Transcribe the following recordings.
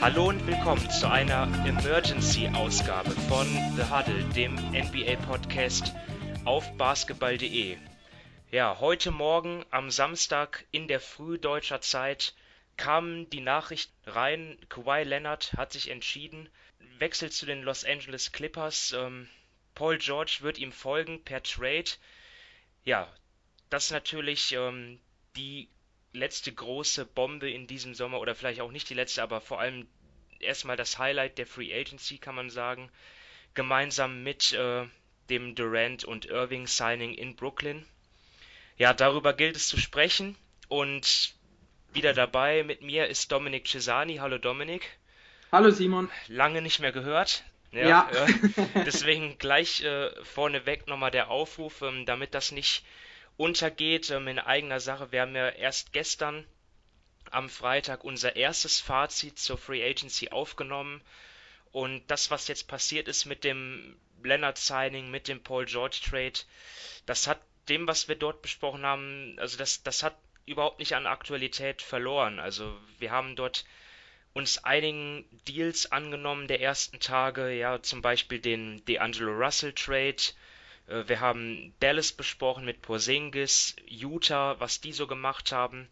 Hallo und willkommen zu einer Emergency-Ausgabe von The Huddle, dem NBA-Podcast auf basketball.de. Ja, heute Morgen am Samstag in der Früh deutscher Zeit kam die Nachricht rein, Kawhi Leonard hat sich entschieden, wechselt zu den Los Angeles Clippers. Ähm, Paul George wird ihm folgen per Trade. Ja, das ist natürlich ähm, die letzte große Bombe in diesem Sommer oder vielleicht auch nicht die letzte, aber vor allem erstmal das Highlight der Free Agency, kann man sagen, gemeinsam mit äh, dem Durant und Irving Signing in Brooklyn. Ja, darüber gilt es zu sprechen und wieder dabei mit mir ist Dominik Cesani. Hallo Dominik. Hallo Simon. Lange nicht mehr gehört. Ja. ja. Äh, deswegen gleich äh, vorneweg nochmal der Aufruf, ähm, damit das nicht untergeht ähm, in eigener Sache. Wir haben ja erst gestern am Freitag unser erstes Fazit zur Free Agency aufgenommen. Und das, was jetzt passiert ist mit dem Leonard Signing, mit dem Paul George Trade, das hat dem, was wir dort besprochen haben, also das, das hat überhaupt nicht an Aktualität verloren. Also wir haben dort uns einigen Deals angenommen der ersten Tage, ja, zum Beispiel den D'Angelo Russell Trade, äh, wir haben Dallas besprochen mit Porzingis, Utah, was die so gemacht haben.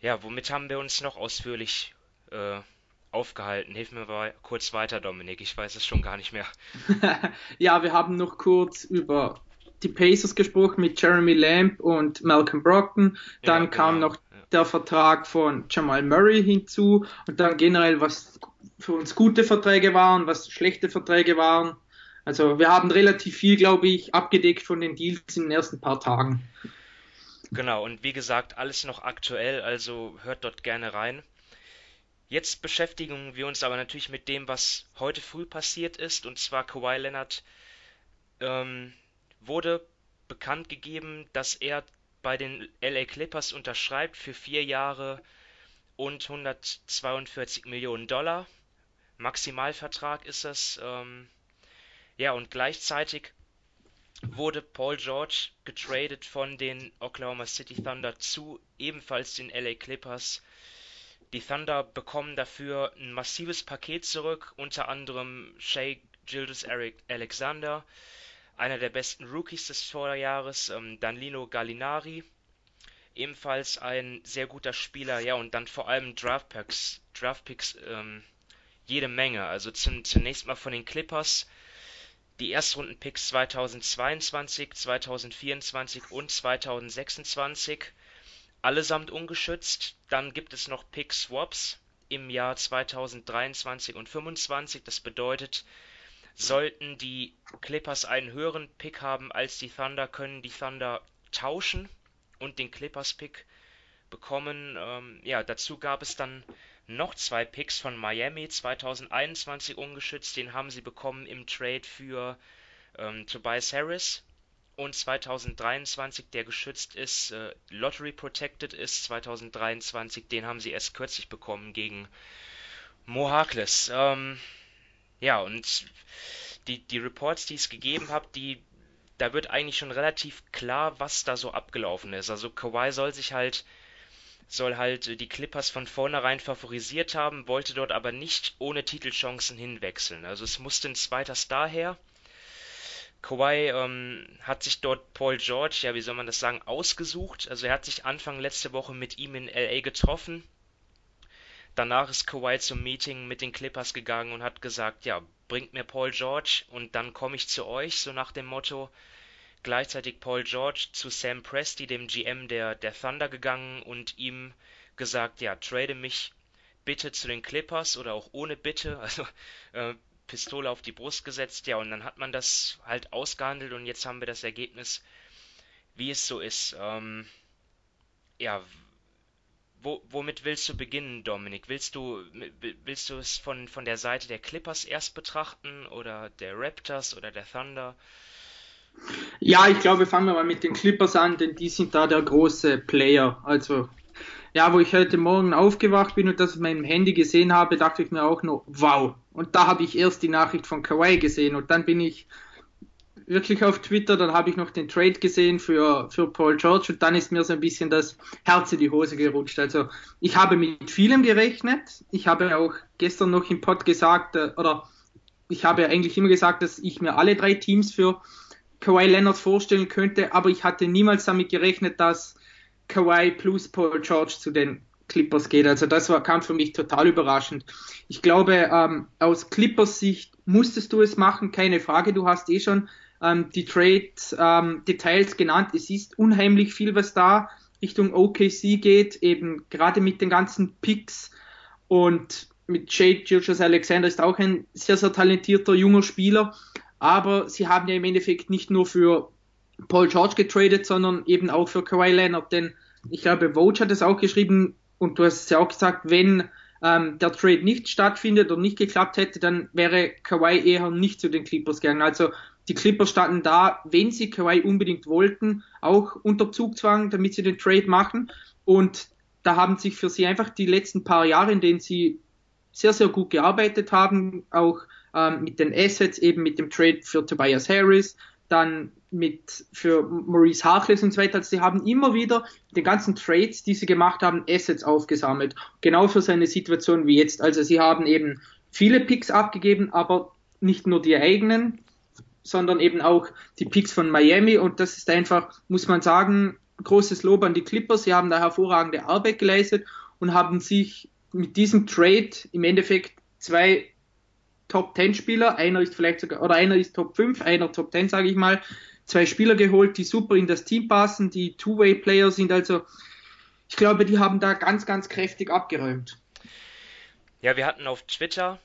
Ja, womit haben wir uns noch ausführlich äh, aufgehalten? Hilf mir mal kurz weiter, Dominik. Ich weiß es schon gar nicht mehr. ja, wir haben noch kurz über die Pacers gesprochen mit Jeremy Lamb und Malcolm Brockton. Dann ja, kam genau. noch der Vertrag von Jamal Murray hinzu und dann generell, was für uns gute Verträge waren, was schlechte Verträge waren. Also wir haben relativ viel, glaube ich, abgedeckt von den Deals in den ersten paar Tagen. Genau, und wie gesagt, alles noch aktuell, also hört dort gerne rein. Jetzt beschäftigen wir uns aber natürlich mit dem, was heute früh passiert ist, und zwar Kawhi Leonard ähm, wurde bekannt gegeben, dass er bei den LA Clippers unterschreibt für vier Jahre und 142 Millionen Dollar. Maximalvertrag ist das. Ähm, ja, und gleichzeitig wurde Paul George getradet von den Oklahoma City Thunder zu ebenfalls den LA Clippers. Die Thunder bekommen dafür ein massives Paket zurück, unter anderem Shea Gildas Alexander, einer der besten Rookies des Vorjahres, ähm, Danilo Gallinari, ebenfalls ein sehr guter Spieler, ja, und dann vor allem Draftpicks, Draftpicks ähm, jede Menge. Also zunächst mal von den Clippers die Erstrundenpicks 2022, 2024 und 2026 allesamt ungeschützt. Dann gibt es noch Pick-Swaps im Jahr 2023 und 2025. Das bedeutet, sollten die Clippers einen höheren Pick haben als die Thunder, können die Thunder tauschen und den Clippers-Pick bekommen. Ähm, ja, dazu gab es dann noch zwei Picks von Miami 2021 ungeschützt. Den haben sie bekommen im Trade für ähm, Tobias Harris. Und 2023, der geschützt ist, äh, Lottery Protected ist, 2023, den haben sie erst kürzlich bekommen gegen Mo Harkless. Ähm, ja, und die, die Reports, die es gegeben hat, die, da wird eigentlich schon relativ klar, was da so abgelaufen ist. Also Kawhi soll sich halt soll halt die Clippers von vornherein favorisiert haben, wollte dort aber nicht ohne Titelchancen hinwechseln. Also es musste ein zweiter Star her. Kawhi ähm, hat sich dort Paul George, ja wie soll man das sagen, ausgesucht. Also er hat sich Anfang letzte Woche mit ihm in LA getroffen. Danach ist Kawhi zum Meeting mit den Clippers gegangen und hat gesagt, ja, bringt mir Paul George und dann komme ich zu euch, so nach dem Motto gleichzeitig Paul George zu Sam Presti, dem GM der, der Thunder, gegangen und ihm gesagt, ja, trade mich bitte zu den Clippers oder auch ohne Bitte, also äh, Pistole auf die Brust gesetzt, ja, und dann hat man das halt ausgehandelt und jetzt haben wir das Ergebnis, wie es so ist. Ähm, ja, wo, womit willst du beginnen, Dominik? Willst du, willst du es von, von der Seite der Clippers erst betrachten oder der Raptors oder der Thunder? Ja, ich glaube, fangen wir mal mit den Clippers an, denn die sind da der große Player. Also, ja, wo ich heute Morgen aufgewacht bin und das auf meinem Handy gesehen habe, dachte ich mir auch nur, wow. Und da habe ich erst die Nachricht von Kawhi gesehen und dann bin ich wirklich auf Twitter, dann habe ich noch den Trade gesehen für, für Paul George und dann ist mir so ein bisschen das Herz in die Hose gerutscht. Also ich habe mit vielem gerechnet. Ich habe auch gestern noch im Pod gesagt, äh, oder ich habe eigentlich immer gesagt, dass ich mir alle drei Teams für Kawhi Leonard vorstellen könnte, aber ich hatte niemals damit gerechnet, dass Kawhi plus Paul George zu den Clippers geht. Also das war, kam für mich total überraschend. Ich glaube, ähm, aus Clippers Sicht musstest du es machen, keine Frage. Du hast eh schon ähm, die Trade-Details ähm, genannt. Es ist unheimlich viel, was da Richtung OKC geht, eben gerade mit den ganzen Picks und mit Jade Gilgis Alexander ist auch ein sehr, sehr talentierter junger Spieler. Aber sie haben ja im Endeffekt nicht nur für Paul George getradet, sondern eben auch für Kawhi Leonard. Denn ich glaube, Vogue hat es auch geschrieben und du hast es ja auch gesagt, wenn ähm, der Trade nicht stattfindet und nicht geklappt hätte, dann wäre Kawhi eher nicht zu den Clippers gegangen. Also die Clippers standen da, wenn sie Kawhi unbedingt wollten, auch unter Zugzwang, damit sie den Trade machen. Und da haben sich für sie einfach die letzten paar Jahre, in denen sie sehr, sehr gut gearbeitet haben, auch ähm, mit den Assets, eben mit dem Trade für Tobias Harris, dann mit für Maurice Harkless und so weiter. Also sie haben immer wieder den ganzen Trades, die sie gemacht haben, Assets aufgesammelt. Genau für seine Situation wie jetzt. Also sie haben eben viele Picks abgegeben, aber nicht nur die eigenen, sondern eben auch die Picks von Miami. Und das ist einfach, muss man sagen, großes Lob an die Clippers. Sie haben da hervorragende Arbeit geleistet und haben sich mit diesem Trade im Endeffekt zwei Top 10 Spieler, einer ist vielleicht sogar, oder einer ist Top 5, einer Top 10, sage ich mal, zwei Spieler geholt, die super in das Team passen, die Two-Way-Player sind. Also ich glaube, die haben da ganz, ganz kräftig abgeräumt. Ja, wir hatten auf Twitter,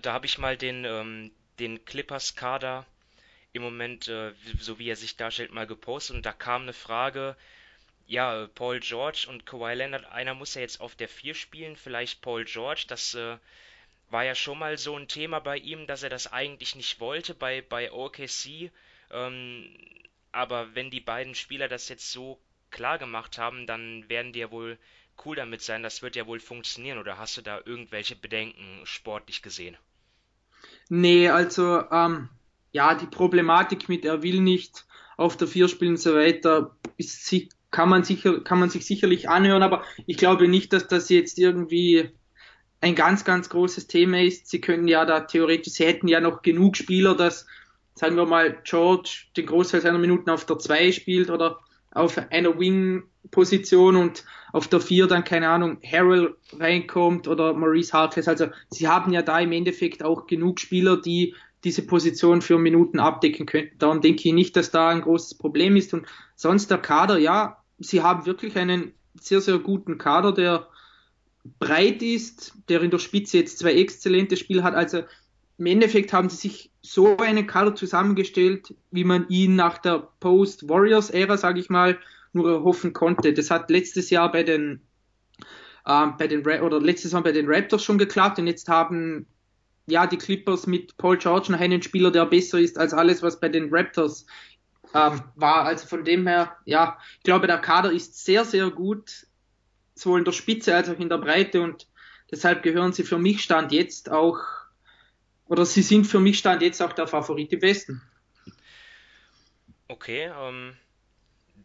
da habe ich mal den, ähm, den Clippers-Kader im Moment, äh, so wie er sich darstellt, mal gepostet und da kam eine Frage, ja, Paul George und Kawhi Leonard, einer muss ja jetzt auf der 4 spielen, vielleicht Paul George, das äh, war ja schon mal so ein Thema bei ihm, dass er das eigentlich nicht wollte bei, bei OKC. Ähm, aber wenn die beiden Spieler das jetzt so klar gemacht haben, dann werden die ja wohl cool damit sein. Das wird ja wohl funktionieren. Oder hast du da irgendwelche Bedenken sportlich gesehen? Nee, also ähm, ja, die Problematik mit er will nicht auf der Vier spielen und so weiter, ist, kann, man sicher, kann man sich sicherlich anhören, aber ich glaube nicht, dass das jetzt irgendwie ein ganz, ganz großes Thema ist. Sie können ja da theoretisch, sie hätten ja noch genug Spieler, dass, sagen wir mal, George den Großteil seiner Minuten auf der 2 spielt oder auf einer Wing-Position und auf der 4 dann, keine Ahnung, Harrell reinkommt oder Maurice Harkless. Also sie haben ja da im Endeffekt auch genug Spieler, die diese Position für Minuten abdecken könnten. Darum denke ich nicht, dass da ein großes Problem ist. Und sonst der Kader, ja, sie haben wirklich einen sehr, sehr guten Kader, der breit ist, der in der Spitze jetzt zwei exzellente Spiele hat. Also im Endeffekt haben sie sich so einen Kader zusammengestellt, wie man ihn nach der Post-Warriors-Ära, sage ich mal, nur erhoffen konnte. Das hat letztes Jahr bei den äh, bei den oder letztes Jahr bei den Raptors schon geklappt und jetzt haben ja die Clippers mit Paul George noch einen Spieler, der besser ist als alles, was bei den Raptors ähm, war. Also von dem her, ja, ich glaube, der Kader ist sehr, sehr gut sowohl in der Spitze als auch in der Breite und deshalb gehören sie für mich Stand jetzt auch, oder sie sind für mich Stand jetzt auch der Favorit im Westen. Okay, ähm,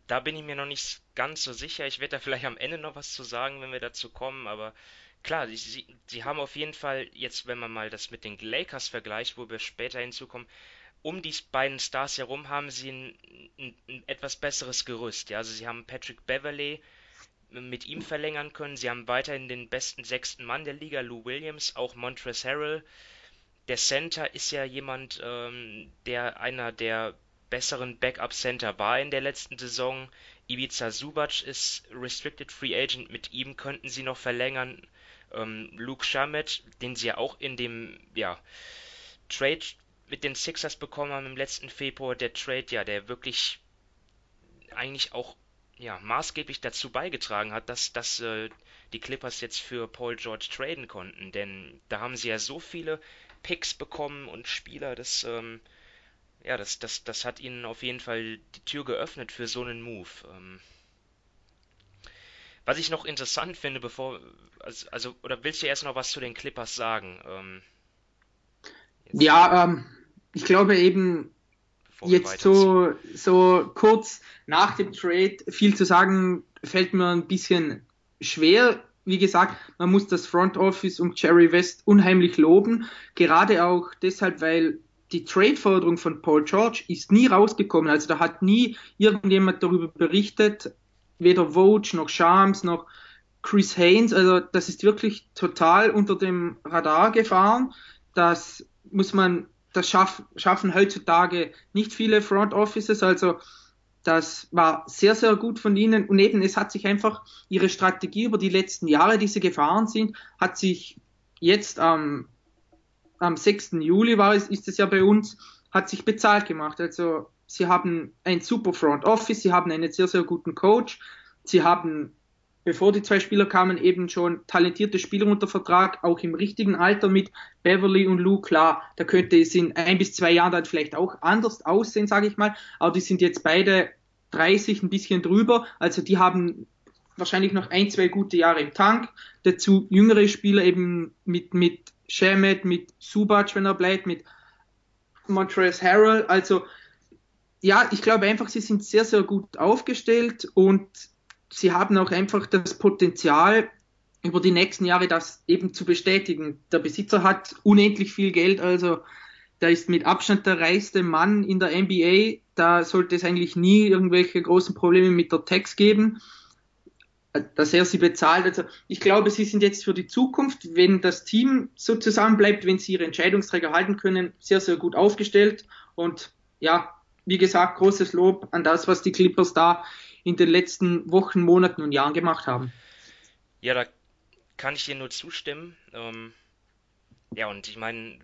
da bin ich mir noch nicht ganz so sicher. Ich werde da vielleicht am Ende noch was zu sagen, wenn wir dazu kommen, aber klar, sie, sie, haben auf jeden Fall jetzt, wenn man mal das mit den Lakers vergleicht, wo wir später hinzukommen, um die beiden Stars herum haben sie ein, ein, ein etwas besseres Gerüst. Ja? Also sie haben Patrick Beverley, mit ihm verlängern können. Sie haben weiterhin den besten sechsten Mann der Liga, Lou Williams, auch Montrezl Harrell. Der Center ist ja jemand, ähm, der einer der besseren Backup-Center war in der letzten Saison. Ivica Subac ist Restricted Free Agent, mit ihm könnten sie noch verlängern. Ähm, Luke Shamet, den sie ja auch in dem ja, Trade mit den Sixers bekommen haben im letzten Februar, der Trade, ja, der wirklich eigentlich auch ja, maßgeblich dazu beigetragen hat, dass, dass äh, die Clippers jetzt für Paul George traden konnten. Denn da haben sie ja so viele Picks bekommen und Spieler, das, ähm, ja, das, das, das hat ihnen auf jeden Fall die Tür geöffnet für so einen Move. Ähm, was ich noch interessant finde, bevor, also, also, oder willst du erst noch was zu den Clippers sagen? Ähm, ja, ähm, ich glaube eben, Jetzt so, so kurz nach dem Trade viel zu sagen, fällt mir ein bisschen schwer. Wie gesagt, man muss das Front Office um Jerry West unheimlich loben. Gerade auch deshalb, weil die Trade-Forderung von Paul George ist nie rausgekommen. Also da hat nie irgendjemand darüber berichtet, weder Vogue noch Shams noch Chris Haynes. Also das ist wirklich total unter dem Radar gefahren. Das muss man, das schaff, schaffen heutzutage nicht viele Front Offices. Also das war sehr, sehr gut von ihnen. Und eben, es hat sich einfach ihre Strategie über die letzten Jahre, die sie gefahren sind, hat sich jetzt am, am 6. Juli war es, ist es ja bei uns, hat sich bezahlt gemacht. Also sie haben ein super Front Office, sie haben einen sehr, sehr guten Coach, sie haben, bevor die zwei Spieler kamen, eben schon talentierte Spieler unter Vertrag, auch im richtigen Alter mit Beverly und Lou. Klar, da könnte es in ein bis zwei Jahren dann vielleicht auch anders aussehen, sage ich mal, aber die sind jetzt beide 30, ein bisschen drüber, also die haben wahrscheinlich noch ein, zwei gute Jahre im Tank. Dazu jüngere Spieler eben mit, mit Shemet, mit Subac, wenn er bleibt, mit Montrezl Harrell. Also ja, ich glaube einfach, sie sind sehr, sehr gut aufgestellt und sie haben auch einfach das Potenzial, über die nächsten Jahre das eben zu bestätigen. Der Besitzer hat unendlich viel Geld, also der ist mit Abstand der reichste Mann in der NBA. Da sollte es eigentlich nie irgendwelche großen Probleme mit der Tax geben, dass er sie bezahlt. Also ich glaube, sie sind jetzt für die Zukunft, wenn das Team so zusammenbleibt, wenn sie ihre Entscheidungsträger halten können, sehr, sehr gut aufgestellt. Und ja, wie gesagt, großes Lob an das, was die Clippers da in den letzten Wochen, Monaten und Jahren gemacht haben. Ja, da kann ich dir nur zustimmen. Ähm, ja, und ich meine,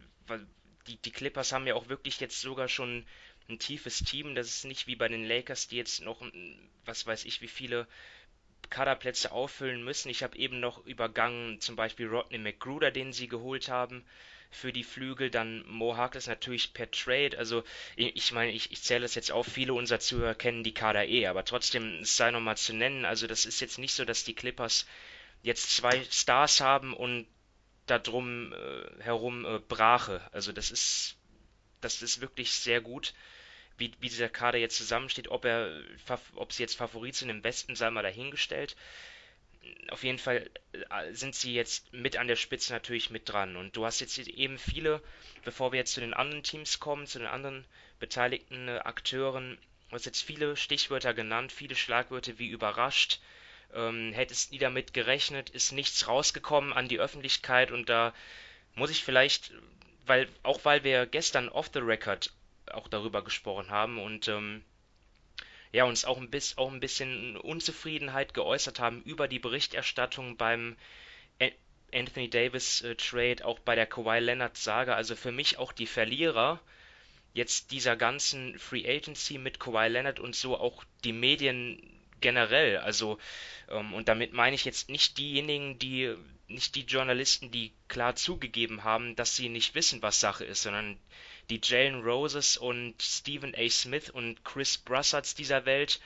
die, die Clippers haben ja auch wirklich jetzt sogar schon ein tiefes Team. Das ist nicht wie bei den Lakers, die jetzt noch, was weiß ich, wie viele Kaderplätze auffüllen müssen. Ich habe eben noch übergangen, zum Beispiel Rodney McGruder, den sie geholt haben für die Flügel, dann Mo Harkless natürlich per Trade. Also ich meine, ich, ich zähle das jetzt auf, viele unserer Zuhörer kennen die Kader eh, aber trotzdem es sei nochmal zu nennen. Also das ist jetzt nicht so, dass die Clippers jetzt zwei Stars haben und darum äh, herum äh, Brache. Also das ist das ist wirklich sehr gut, wie, wie dieser Kader jetzt zusammensteht. Ob er ob sie jetzt Favorit sind im Westen, sei mal dahingestellt auf jeden Fall äh, sind sie jetzt mit an der Spitze natürlich mit dran. Und du hast jetzt eben viele, bevor wir jetzt zu den anderen Teams kommen, zu den anderen beteiligten äh, Akteuren, du hast jetzt viele Stichwörter genannt, viele Schlagwörter wie überrascht, ähm, hättest nie damit gerechnet, ist nichts rausgekommen an die Öffentlichkeit und da muss ich vielleicht, weil auch weil wir gestern off the record auch darüber gesprochen haben und ähm, ja, uns auch ein, bisschen, auch ein bisschen Unzufriedenheit geäußert haben über die Berichterstattung beim Anthony Davis äh, Trade, auch bei der Kawhi Leonard Saga. Also für mich auch die Verlierer jetzt dieser ganzen Free Agency mit Kawhi Leonard und so auch die Medien generell. Also ähm, und damit meine ich jetzt nicht diejenigen, die nicht die Journalisten, die klar zugegeben haben, dass sie nicht wissen, was Sache ist, sondern die Jalen Roses und Stephen A. Smith und Chris Brasserts dieser Welt,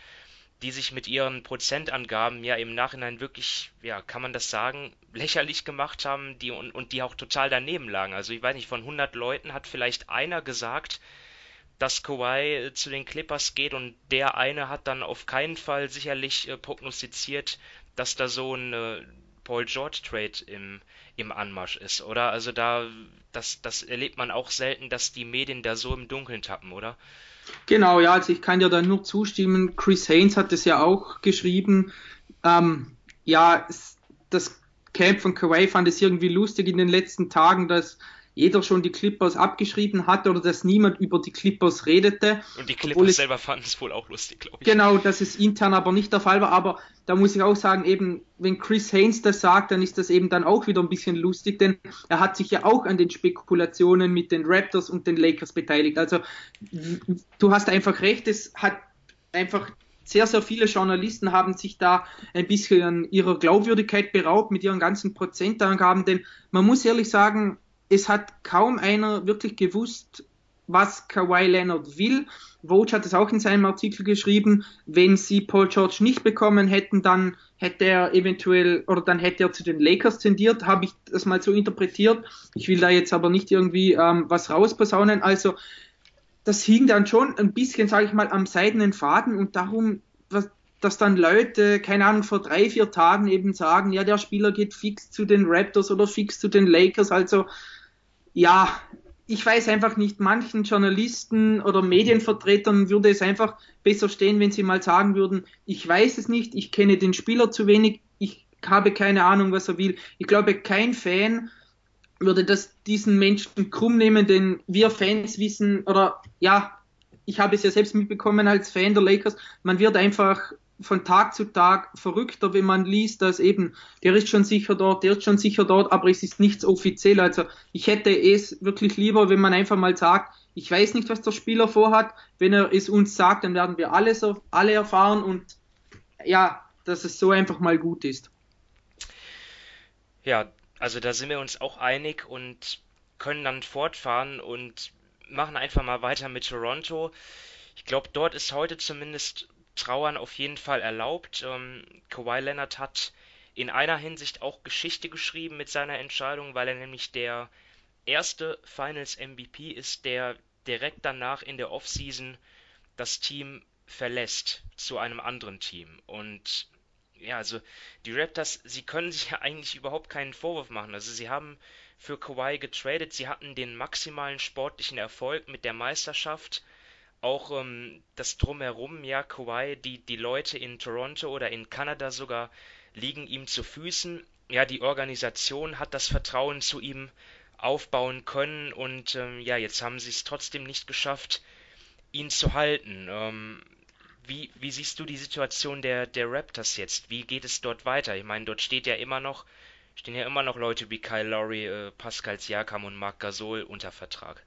die sich mit ihren Prozentangaben ja im Nachhinein wirklich, ja, kann man das sagen, lächerlich gemacht haben, die und, und die auch total daneben lagen. Also ich weiß nicht, von 100 Leuten hat vielleicht einer gesagt, dass Kawhi zu den Clippers geht und der eine hat dann auf keinen Fall sicherlich äh, prognostiziert, dass da so ein äh, Paul George Trade im, im Anmarsch ist, oder? Also da, das, das erlebt man auch selten, dass die Medien da so im Dunkeln tappen, oder? Genau, ja, also ich kann ja da nur zustimmen. Chris Haynes hat es ja auch geschrieben. Ähm, ja, das Camp von Kawhi fand es irgendwie lustig in den letzten Tagen, dass jeder schon die Clippers abgeschrieben hatte oder dass niemand über die Clippers redete. Und die Clippers es, selber fanden es wohl auch lustig, glaube ich. Genau, dass es intern aber nicht der Fall war. Aber da muss ich auch sagen, eben, wenn Chris Haynes das sagt, dann ist das eben dann auch wieder ein bisschen lustig, denn er hat sich ja auch an den Spekulationen mit den Raptors und den Lakers beteiligt. Also du hast einfach recht, es hat einfach sehr, sehr viele Journalisten haben sich da ein bisschen ihrer Glaubwürdigkeit beraubt mit ihren ganzen Prozentangaben, denn man muss ehrlich sagen, es hat kaum einer wirklich gewusst, was Kawhi Leonard will. Vogue hat es auch in seinem Artikel geschrieben, wenn sie Paul George nicht bekommen hätten, dann hätte er eventuell oder dann hätte er zu den Lakers tendiert, habe ich das mal so interpretiert. Ich will da jetzt aber nicht irgendwie ähm, was rausposaunen. Also das hing dann schon ein bisschen, sage ich mal, am seidenen Faden und darum, was, dass dann Leute, keine Ahnung, vor drei, vier Tagen eben sagen, ja, der Spieler geht fix zu den Raptors oder fix zu den Lakers. Also, ja, ich weiß einfach nicht, manchen Journalisten oder Medienvertretern würde es einfach besser stehen, wenn sie mal sagen würden, ich weiß es nicht, ich kenne den Spieler zu wenig, ich habe keine Ahnung, was er will. Ich glaube, kein Fan würde das diesen Menschen krumm nehmen, denn wir Fans wissen, oder ja, ich habe es ja selbst mitbekommen als Fan der Lakers, man wird einfach von Tag zu Tag verrückter, wenn man liest, dass eben, der ist schon sicher dort, der ist schon sicher dort, aber es ist nichts offiziell. Also ich hätte es wirklich lieber, wenn man einfach mal sagt, ich weiß nicht, was der Spieler vorhat. Wenn er es uns sagt, dann werden wir alles, alle erfahren und ja, dass es so einfach mal gut ist. Ja, also da sind wir uns auch einig und können dann fortfahren und machen einfach mal weiter mit Toronto. Ich glaube, dort ist heute zumindest Trauern auf jeden Fall erlaubt. Ähm, Kawhi Leonard hat in einer Hinsicht auch Geschichte geschrieben mit seiner Entscheidung, weil er nämlich der erste Finals MVP ist, der direkt danach in der Offseason das Team verlässt zu einem anderen Team. Und ja, also die Raptors, sie können sich ja eigentlich überhaupt keinen Vorwurf machen. Also sie haben für Kawhi getradet, sie hatten den maximalen sportlichen Erfolg mit der Meisterschaft auch ähm, das Drumherum, ja, Kawhi, die, die Leute in Toronto oder in Kanada sogar liegen ihm zu Füßen. Ja, die Organisation hat das Vertrauen zu ihm aufbauen können und ähm, ja, jetzt haben sie es trotzdem nicht geschafft, ihn zu halten. Ähm, wie, wie siehst du die Situation der, der Raptors jetzt? Wie geht es dort weiter? Ich meine, dort steht ja immer noch, stehen ja immer noch Leute wie Kyle Lowry, äh, Pascal Siakam und Marc Gasol unter Vertrag.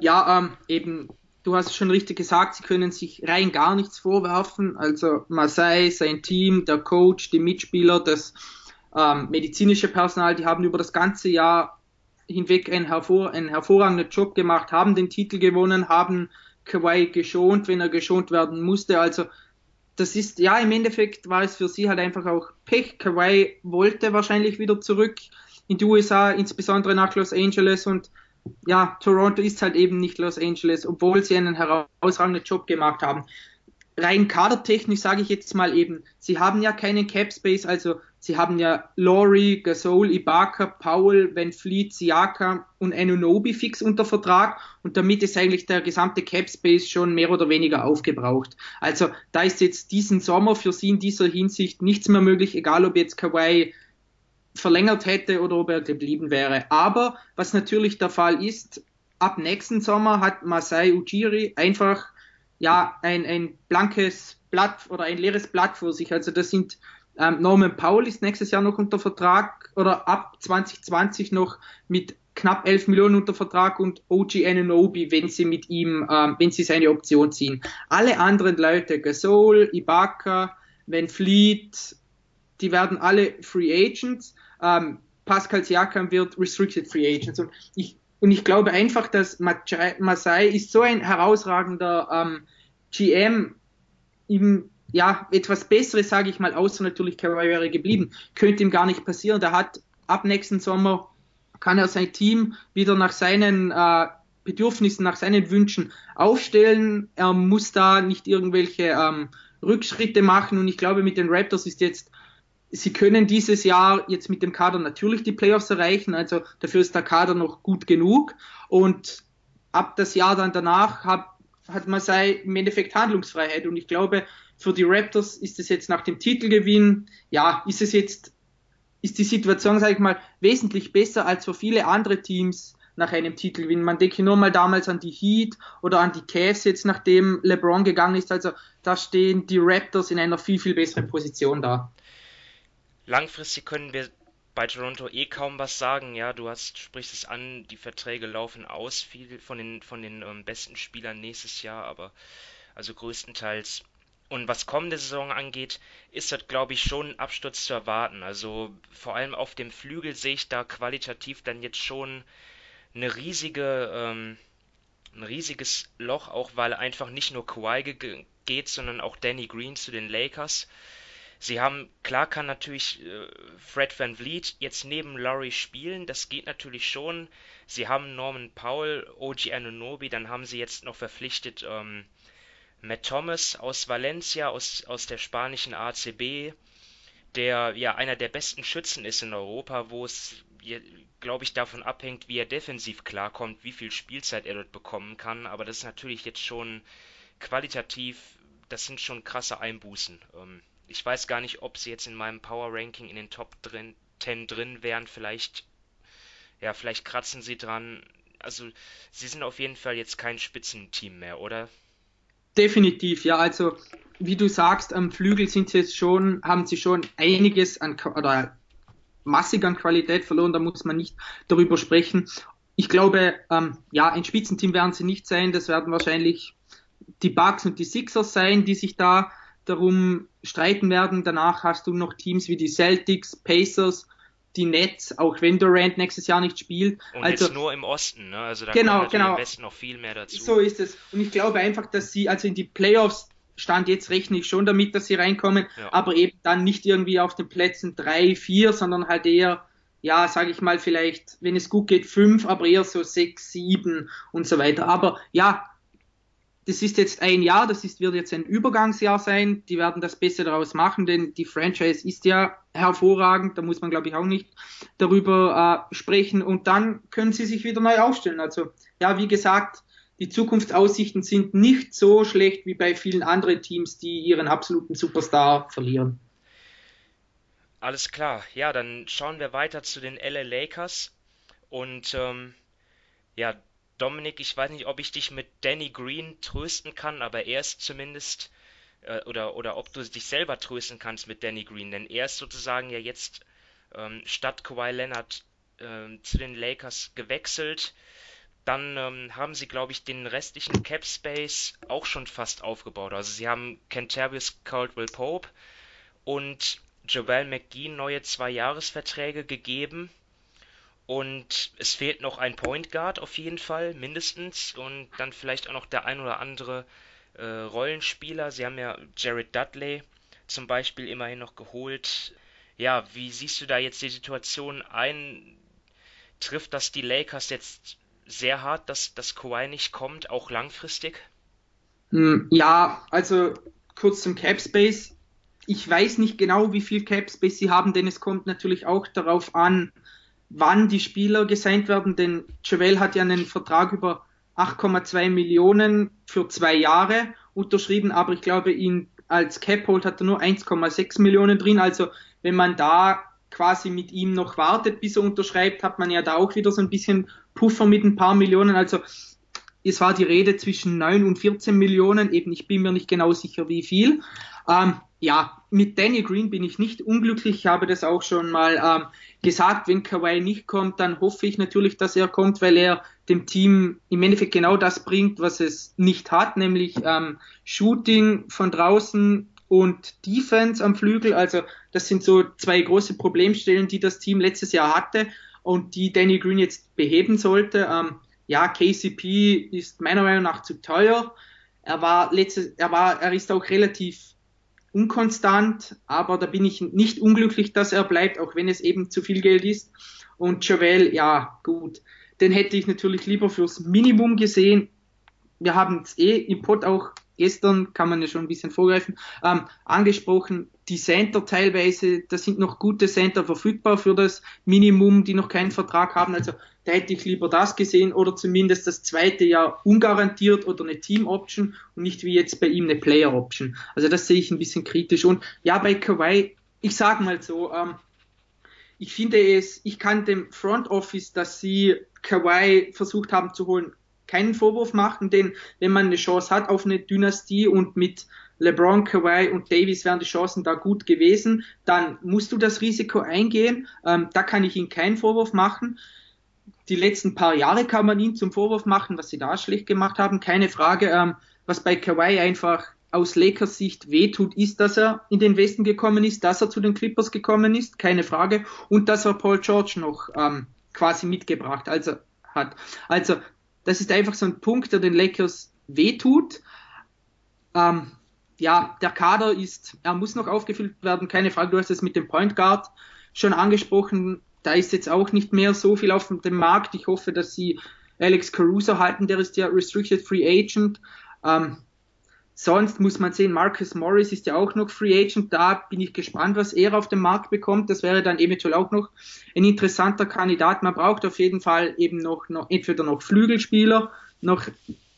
Ja, ähm, eben du hast es schon richtig gesagt, sie können sich rein gar nichts vorwerfen. Also Marseille, sein Team, der Coach, die Mitspieler, das ähm, medizinische Personal, die haben über das ganze Jahr hinweg einen, hervor einen hervorragenden Job gemacht, haben den Titel gewonnen, haben Kawhi geschont, wenn er geschont werden musste. Also das ist, ja, im Endeffekt war es für sie halt einfach auch Pech. Kawhi wollte wahrscheinlich wieder zurück in die USA, insbesondere nach Los Angeles und ja, Toronto ist halt eben nicht Los Angeles, obwohl sie einen herausragenden Job gemacht haben. Rein kadertechnisch sage ich jetzt mal eben, sie haben ja keinen Cap Space, also sie haben ja Laurie, Gasol, Ibaka, Powell, Van Fleet, Siaka und Anunobi fix unter Vertrag und damit ist eigentlich der gesamte Cap Space schon mehr oder weniger aufgebraucht. Also da ist jetzt diesen Sommer für sie in dieser Hinsicht nichts mehr möglich, egal ob jetzt Kawhi verlängert hätte oder ob er geblieben wäre. Aber was natürlich der Fall ist, ab nächsten Sommer hat Masai Ujiri einfach ja ein, ein blankes Blatt oder ein leeres Blatt vor sich. Also das sind ähm, Norman Powell ist nächstes Jahr noch unter Vertrag oder ab 2020 noch mit knapp 11 Millionen unter Vertrag und OG Ananobi, wenn sie mit ihm, ähm, wenn sie seine Option ziehen. Alle anderen Leute, Gasol, Ibaka, Van Fleet, die werden alle Free Agents. Ähm, Pascal Siakam wird Restricted Free Agents. Und ich, und ich glaube einfach, dass Masai ist so ein herausragender ähm, GM, ihm ja etwas Besseres, sage ich mal, außer natürlich wäre geblieben, könnte ihm gar nicht passieren. Der hat ab nächsten Sommer kann er sein Team wieder nach seinen äh, Bedürfnissen, nach seinen Wünschen aufstellen. Er muss da nicht irgendwelche ähm, Rückschritte machen und ich glaube, mit den Raptors ist jetzt sie können dieses Jahr jetzt mit dem Kader natürlich die Playoffs erreichen, also dafür ist der Kader noch gut genug und ab das Jahr dann danach hat, hat Masai im Endeffekt Handlungsfreiheit und ich glaube, für die Raptors ist es jetzt nach dem Titelgewinn, ja, ist es jetzt, ist die Situation, sage ich mal, wesentlich besser als für viele andere Teams nach einem Titelgewinn. Man denke nur mal damals an die Heat oder an die Cavs jetzt, nachdem LeBron gegangen ist. Also da stehen die Raptors in einer viel, viel besseren Position da. Langfristig können wir bei Toronto eh kaum was sagen. Ja, du hast, sprichst es an, die Verträge laufen aus, viel von den, von den ähm, besten Spielern nächstes Jahr, aber also größtenteils. Und was kommende Saison angeht, ist das, glaube ich, schon ein Absturz zu erwarten. Also vor allem auf dem Flügel sehe ich da qualitativ dann jetzt schon eine riesige, ähm, ein riesiges Loch, auch weil einfach nicht nur Kawhi geht, sondern auch Danny Green zu den Lakers Sie haben, klar kann natürlich äh, Fred Van Vliet jetzt neben Laurie spielen, das geht natürlich schon. Sie haben Norman Powell, OG Anunobi, dann haben sie jetzt noch verpflichtet ähm, Matt Thomas aus Valencia, aus, aus der spanischen ACB, der ja einer der besten Schützen ist in Europa, wo es, glaube ich, davon abhängt, wie er defensiv klarkommt, wie viel Spielzeit er dort bekommen kann. Aber das ist natürlich jetzt schon qualitativ, das sind schon krasse Einbußen. Ähm, ich weiß gar nicht, ob sie jetzt in meinem Power Ranking in den Top drin, 10 drin wären. Vielleicht, ja, vielleicht kratzen sie dran. Also, sie sind auf jeden Fall jetzt kein Spitzenteam mehr, oder? Definitiv, ja. Also, wie du sagst, am Flügel sind sie jetzt schon, haben sie schon einiges an, oder massig an Qualität verloren. Da muss man nicht darüber sprechen. Ich glaube, ähm, ja, ein Spitzenteam werden sie nicht sein. Das werden wahrscheinlich die Bucks und die Sixers sein, die sich da darum streiten werden. Danach hast du noch Teams wie die Celtics, Pacers, die Nets, auch wenn Durant nächstes Jahr nicht spielt. Und also, jetzt nur im Osten, ne? Also da genau, kommt genau. im Westen noch viel mehr dazu. So ist es. Und ich glaube einfach, dass sie, also in die Playoffs stand jetzt rechne ich schon damit, dass sie reinkommen, ja. aber eben dann nicht irgendwie auf den Plätzen drei, vier, sondern halt eher, ja, sage ich mal, vielleicht, wenn es gut geht, fünf, aber eher so sechs, sieben und so weiter. Aber ja, das ist jetzt ein Jahr, das ist, wird jetzt ein Übergangsjahr sein. Die werden das Beste daraus machen, denn die Franchise ist ja hervorragend. Da muss man, glaube ich, auch nicht darüber äh, sprechen. Und dann können sie sich wieder neu aufstellen. Also, ja, wie gesagt, die Zukunftsaussichten sind nicht so schlecht wie bei vielen anderen Teams, die ihren absoluten Superstar verlieren. Alles klar. Ja, dann schauen wir weiter zu den LA Lakers. Und ähm, ja, Dominik, ich weiß nicht, ob ich dich mit Danny Green trösten kann, aber er ist zumindest, äh, oder, oder ob du dich selber trösten kannst mit Danny Green, denn er ist sozusagen ja jetzt ähm, statt Kawhi Leonard äh, zu den Lakers gewechselt. Dann ähm, haben sie, glaube ich, den restlichen Cap Space auch schon fast aufgebaut. Also sie haben Kentavious Caldwell Pope und Joel McGee neue Zwei-Jahres-Verträge gegeben und es fehlt noch ein Point Guard auf jeden Fall, mindestens. Und dann vielleicht auch noch der ein oder andere äh, Rollenspieler. Sie haben ja Jared Dudley zum Beispiel immerhin noch geholt. Ja, wie siehst du da jetzt die Situation ein? Trifft das die Lakers jetzt sehr hart, dass das Kawhi nicht kommt, auch langfristig? Hm, ja, also kurz zum Cap Space. Ich weiß nicht genau, wie viel Cap Space sie haben, denn es kommt natürlich auch darauf an, wann die Spieler gesigned werden, denn Javel hat ja einen Vertrag über 8,2 Millionen für zwei Jahre unterschrieben, aber ich glaube, ihn als Cap-Hold hat er nur 1,6 Millionen drin. Also wenn man da quasi mit ihm noch wartet, bis er unterschreibt, hat man ja da auch wieder so ein bisschen Puffer mit ein paar Millionen. Also es war die Rede zwischen 9 und 14 Millionen, eben ich bin mir nicht genau sicher, wie viel. Ähm, ja, mit Danny Green bin ich nicht unglücklich. Ich habe das auch schon mal ähm, gesagt. Wenn Kawhi nicht kommt, dann hoffe ich natürlich, dass er kommt, weil er dem Team im Endeffekt genau das bringt, was es nicht hat, nämlich ähm, Shooting von draußen und Defense am Flügel. Also das sind so zwei große Problemstellen, die das Team letztes Jahr hatte und die Danny Green jetzt beheben sollte. Ähm, ja, KCP ist meiner Meinung nach zu teuer. Er war letztes, er war, er ist auch relativ unkonstant, aber da bin ich nicht unglücklich, dass er bleibt, auch wenn es eben zu viel Geld ist. Und Javel, ja, gut. Den hätte ich natürlich lieber fürs Minimum gesehen. Wir haben es eh im Pod auch gestern, kann man ja schon ein bisschen vorgreifen, ähm, angesprochen. Die Center teilweise, da sind noch gute Center verfügbar für das Minimum, die noch keinen Vertrag haben. Also da hätte ich lieber das gesehen oder zumindest das zweite Jahr ungarantiert oder eine Team Option und nicht wie jetzt bei ihm eine Player Option. Also das sehe ich ein bisschen kritisch. Und ja, bei Kawhi, ich sage mal so, ähm, ich finde es, ich kann dem Front Office, dass sie Kawhi versucht haben zu holen, keinen Vorwurf machen, denn wenn man eine Chance hat auf eine Dynastie und mit LeBron, Kawhi und Davis wären die Chancen da gut gewesen, dann musst du das Risiko eingehen. Ähm, da kann ich ihnen keinen Vorwurf machen die letzten paar Jahre kann man ihnen zum Vorwurf machen, was sie da schlecht gemacht haben, keine Frage. Ähm, was bei Kawhi einfach aus Lakers Sicht wehtut, ist, dass er in den Westen gekommen ist, dass er zu den Clippers gekommen ist, keine Frage, und dass er Paul George noch ähm, quasi mitgebracht also hat. Also das ist einfach so ein Punkt, der den Lakers wehtut. Ähm, ja, der Kader ist, er muss noch aufgefüllt werden, keine Frage. Du hast es mit dem Point Guard schon angesprochen. Da ist jetzt auch nicht mehr so viel auf dem Markt. Ich hoffe, dass sie Alex Caruso halten, der ist ja Restricted Free Agent. Ähm, sonst muss man sehen, Marcus Morris ist ja auch noch Free Agent. Da bin ich gespannt, was er auf dem Markt bekommt. Das wäre dann eventuell auch noch ein interessanter Kandidat. Man braucht auf jeden Fall eben noch, noch entweder noch Flügelspieler noch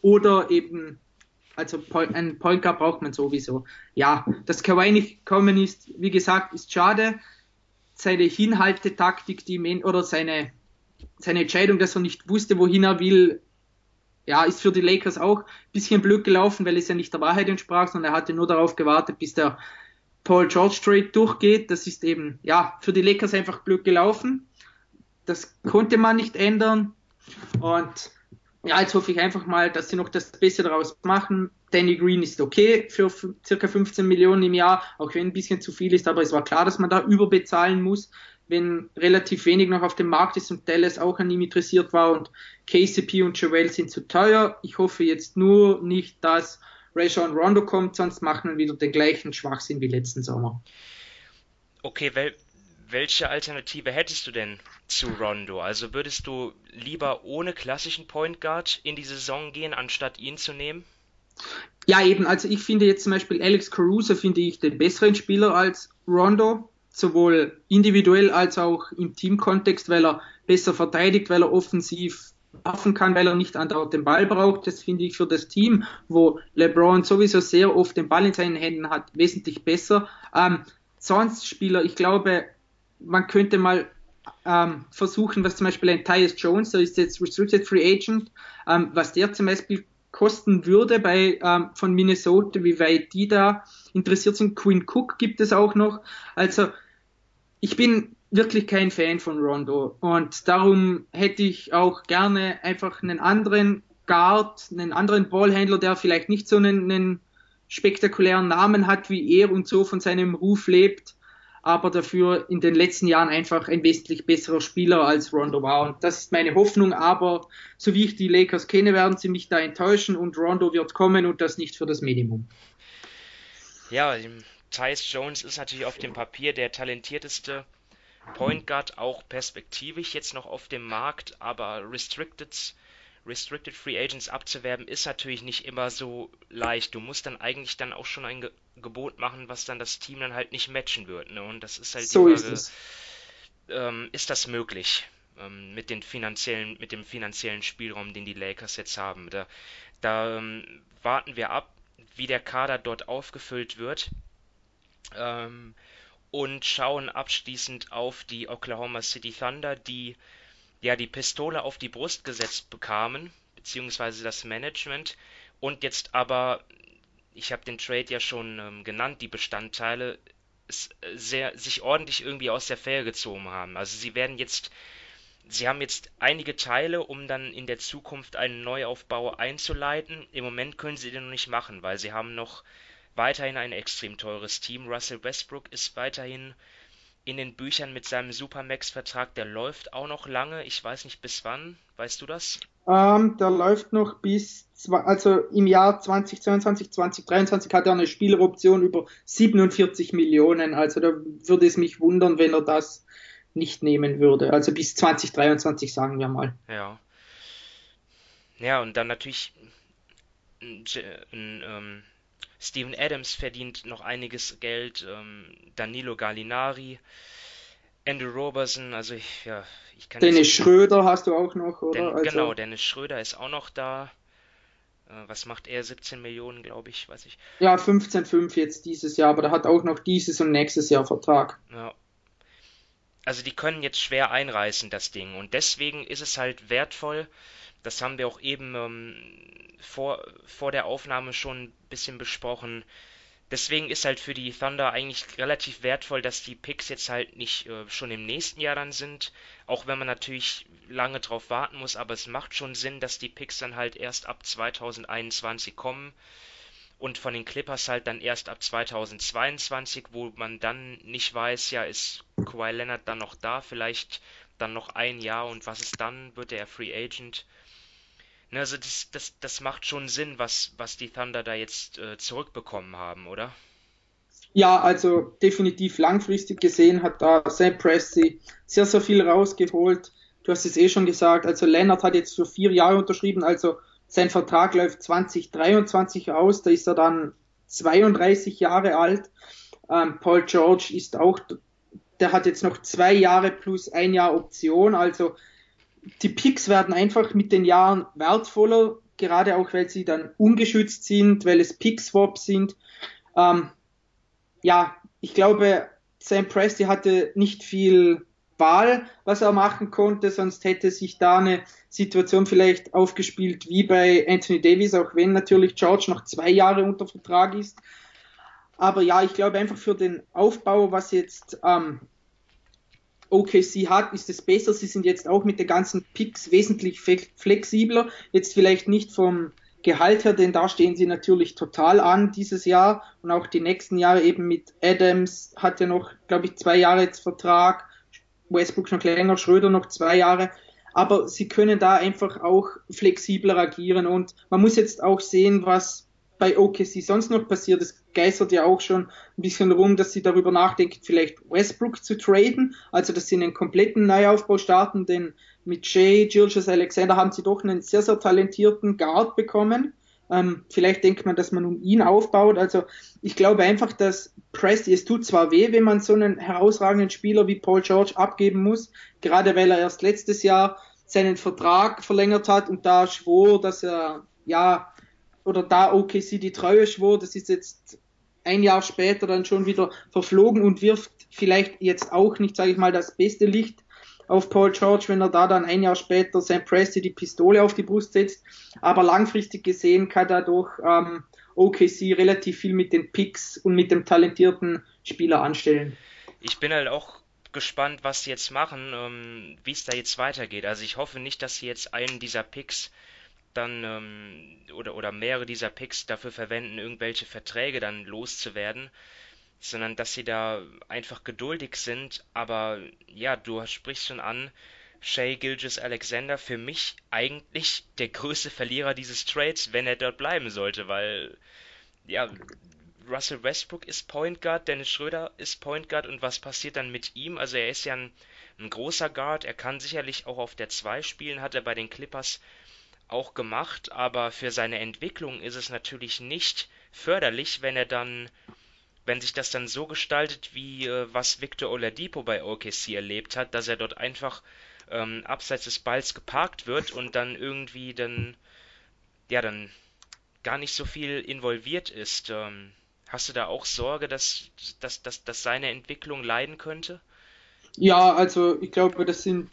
oder eben also einen Point Guard braucht man sowieso. Ja, dass Kawhi nicht kommen ist, wie gesagt, ist schade. Seine Hinhaltetaktik, die oder seine, seine Entscheidung, dass er nicht wusste, wohin er will, ja, ist für die Lakers auch ein bisschen blöd gelaufen, weil es ja nicht der Wahrheit entsprach, sondern er hatte nur darauf gewartet, bis der Paul George Trade durchgeht. Das ist eben, ja, für die Lakers einfach blöd gelaufen. Das konnte man nicht ändern. Und ja, jetzt hoffe ich einfach mal, dass sie noch das Beste daraus machen. Danny Green ist okay für circa 15 Millionen im Jahr, auch wenn ein bisschen zu viel ist, aber es war klar, dass man da überbezahlen muss, wenn relativ wenig noch auf dem Markt ist und Dallas auch an ihm interessiert war und KCP und Joel sind zu teuer. Ich hoffe jetzt nur nicht, dass Rajon Rondo kommt, sonst machen wir wieder den gleichen Schwachsinn wie letzten Sommer. Okay, wel welche Alternative hättest du denn zu Rondo? Also würdest du lieber ohne klassischen Point Guard in die Saison gehen, anstatt ihn zu nehmen? Ja, eben. Also ich finde jetzt zum Beispiel Alex Caruso finde ich den besseren Spieler als Rondo, sowohl individuell als auch im Teamkontext, weil er besser verteidigt, weil er offensiv werfen kann, weil er nicht andauernd den Ball braucht. Das finde ich für das Team, wo LeBron sowieso sehr oft den Ball in seinen Händen hat, wesentlich besser. Ähm, sonst Spieler, ich glaube, man könnte mal ähm, versuchen, was zum Beispiel ein Tyus Jones, der ist jetzt Restricted Free Agent, ähm, was der zum Beispiel kosten würde bei ähm, von Minnesota, wie weit die da interessiert sind. Quinn Cook gibt es auch noch. Also ich bin wirklich kein Fan von Rondo und darum hätte ich auch gerne einfach einen anderen Guard, einen anderen Ballhändler, der vielleicht nicht so einen, einen spektakulären Namen hat wie er und so von seinem Ruf lebt aber dafür in den letzten Jahren einfach ein wesentlich besserer Spieler als Rondo war. Und das ist meine Hoffnung, aber so wie ich die Lakers kenne, werden sie mich da enttäuschen und Rondo wird kommen und das nicht für das Minimum. Ja, Tyus Jones ist natürlich auf dem Papier der talentierteste Point Guard, auch perspektivisch jetzt noch auf dem Markt, aber Restricted Restricted Free Agents abzuwerben, ist natürlich nicht immer so leicht. Du musst dann eigentlich dann auch schon ein Ge Gebot machen, was dann das Team dann halt nicht matchen wird. Ne? Und das ist halt so die Frage, ist, ähm, ist das möglich ähm, mit, den finanziellen, mit dem finanziellen Spielraum, den die Lakers jetzt haben? Da, da ähm, warten wir ab, wie der Kader dort aufgefüllt wird. Ähm, und schauen abschließend auf die Oklahoma City Thunder, die ja die Pistole auf die Brust gesetzt bekamen, beziehungsweise das Management, und jetzt aber, ich habe den Trade ja schon ähm, genannt, die Bestandteile, äh, sehr, sich ordentlich irgendwie aus der Fähre gezogen haben. Also sie werden jetzt, sie haben jetzt einige Teile, um dann in der Zukunft einen Neuaufbau einzuleiten. Im Moment können sie den noch nicht machen, weil sie haben noch weiterhin ein extrem teures Team. Russell Westbrook ist weiterhin in den Büchern mit seinem Supermax-Vertrag, der läuft auch noch lange. Ich weiß nicht bis wann. Weißt du das? Ähm, der läuft noch bis, also im Jahr 2022, 2023 hat er eine Spieleroption über 47 Millionen. Also da würde es mich wundern, wenn er das nicht nehmen würde. Also bis 2023 sagen wir mal. Ja. Ja, und dann natürlich ein, ein, ähm, Steven Adams verdient noch einiges Geld, ähm, Danilo Gallinari, Andrew Roberson, also ich, ja, ich kann Dennis Schröder hast du auch noch, oder? Den, also, genau, Dennis Schröder ist auch noch da. Äh, was macht er? 17 Millionen, glaube ich, weiß ich. Ja, 15,5 jetzt dieses Jahr, aber der hat auch noch dieses und nächstes Jahr Vertrag. Ja. Also die können jetzt schwer einreißen, das Ding. Und deswegen ist es halt wertvoll, das haben wir auch eben ähm, vor, vor der Aufnahme schon ein bisschen besprochen. Deswegen ist halt für die Thunder eigentlich relativ wertvoll, dass die Picks jetzt halt nicht äh, schon im nächsten Jahr dann sind, auch wenn man natürlich lange drauf warten muss, aber es macht schon Sinn, dass die Picks dann halt erst ab 2021 kommen und von den Clippers halt dann erst ab 2022, wo man dann nicht weiß, ja, ist Kawhi Leonard dann noch da, vielleicht dann noch ein Jahr und was ist dann, wird er Free Agent? Ne, also das, das, das macht schon Sinn, was, was die Thunder da jetzt äh, zurückbekommen haben, oder? Ja, also definitiv langfristig gesehen hat da Sam Presti sehr, sehr viel rausgeholt. Du hast es eh schon gesagt, also Leonard hat jetzt für vier Jahre unterschrieben, also sein Vertrag läuft 2023 aus, da ist er dann 32 Jahre alt. Ähm, Paul George ist auch, der hat jetzt noch zwei Jahre plus ein Jahr Option, also die Picks werden einfach mit den Jahren wertvoller, gerade auch weil sie dann ungeschützt sind, weil es Pick-Swaps sind. Ähm, ja, ich glaube, Sam Presti hatte nicht viel Wahl, was er machen konnte, sonst hätte sich da eine Situation vielleicht aufgespielt wie bei Anthony Davis, auch wenn natürlich George noch zwei Jahre unter Vertrag ist. Aber ja, ich glaube einfach für den Aufbau, was jetzt ähm, OKC hat, ist es besser. Sie sind jetzt auch mit den ganzen Picks wesentlich flexibler. Jetzt vielleicht nicht vom Gehalt her, denn da stehen sie natürlich total an dieses Jahr und auch die nächsten Jahre eben mit Adams hat ja noch, glaube ich, zwei Jahre jetzt Vertrag, Westbrook noch länger, Schröder noch zwei Jahre. Aber sie können da einfach auch flexibler agieren und man muss jetzt auch sehen, was bei OKC sonst noch passiert. Es geistert ja auch schon ein bisschen rum, dass sie darüber nachdenken, vielleicht Westbrook zu traden, also dass sie einen kompletten Neuaufbau starten, denn mit Jay, Gilgis Alexander haben sie doch einen sehr, sehr talentierten Guard bekommen. Ähm, vielleicht denkt man, dass man um ihn aufbaut. Also ich glaube einfach, dass Presti, es tut zwar weh, wenn man so einen herausragenden Spieler wie Paul George abgeben muss, gerade weil er erst letztes Jahr seinen Vertrag verlängert hat und da schwor, dass er, ja, oder da OKC die Treue schwor, das ist jetzt ein Jahr später dann schon wieder verflogen und wirft vielleicht jetzt auch nicht, sage ich mal, das beste Licht auf Paul George, wenn er da dann ein Jahr später Sam Presti die Pistole auf die Brust setzt. Aber langfristig gesehen kann dadurch ähm, OKC relativ viel mit den Picks und mit dem talentierten Spieler anstellen. Ich bin halt auch gespannt, was sie jetzt machen, ähm, wie es da jetzt weitergeht. Also ich hoffe nicht, dass sie jetzt einen dieser Picks dann ähm, oder, oder mehrere dieser Picks dafür verwenden, irgendwelche Verträge dann loszuwerden, sondern dass sie da einfach geduldig sind. Aber ja, du sprichst schon an, Shay Gilgis Alexander für mich eigentlich der größte Verlierer dieses Trades, wenn er dort bleiben sollte, weil ja, Russell Westbrook ist Point Guard, Dennis Schröder ist Point Guard und was passiert dann mit ihm? Also er ist ja ein, ein großer Guard, er kann sicherlich auch auf der 2 spielen, hat er bei den Clippers auch gemacht, aber für seine Entwicklung ist es natürlich nicht förderlich, wenn er dann wenn sich das dann so gestaltet, wie äh, was Victor Oladipo bei OKC erlebt hat, dass er dort einfach ähm, abseits des Balls geparkt wird und dann irgendwie dann, ja, dann gar nicht so viel involviert ist. Ähm, hast du da auch Sorge, dass, dass, dass, dass seine Entwicklung leiden könnte? Ja, also ich glaube, das sind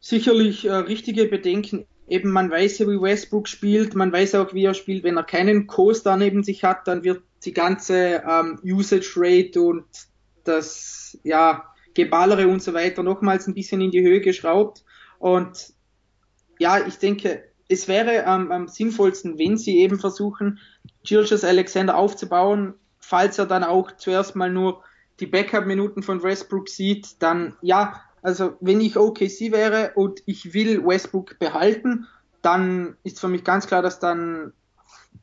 sicherlich äh, richtige Bedenken eben man weiß ja, wie Westbrook spielt, man weiß auch, wie er spielt. Wenn er keinen Co-Star neben sich hat, dann wird die ganze ähm, Usage Rate und das ja Geballere und so weiter nochmals ein bisschen in die Höhe geschraubt. Und ja, ich denke, es wäre ähm, am sinnvollsten, wenn sie eben versuchen, Gilgis Alexander aufzubauen, falls er dann auch zuerst mal nur die Backup-Minuten von Westbrook sieht, dann ja, also wenn ich OKC wäre und ich will Westbrook behalten, dann ist für mich ganz klar, dass dann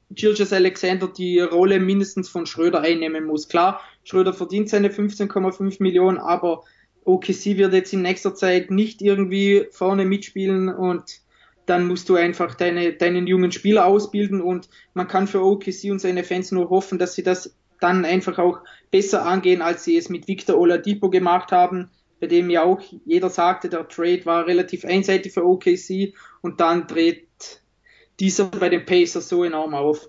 Gilgis Alexander die Rolle mindestens von Schröder einnehmen muss. Klar, Schröder verdient seine 15,5 Millionen, aber OKC wird jetzt in nächster Zeit nicht irgendwie vorne mitspielen und dann musst du einfach deine, deinen jungen Spieler ausbilden und man kann für OKC und seine Fans nur hoffen, dass sie das dann einfach auch besser angehen, als sie es mit Victor Oladipo gemacht haben, bei dem ja auch jeder sagte, der Trade war relativ einseitig für OKC und dann dreht dieser bei den Pacers so enorm auf.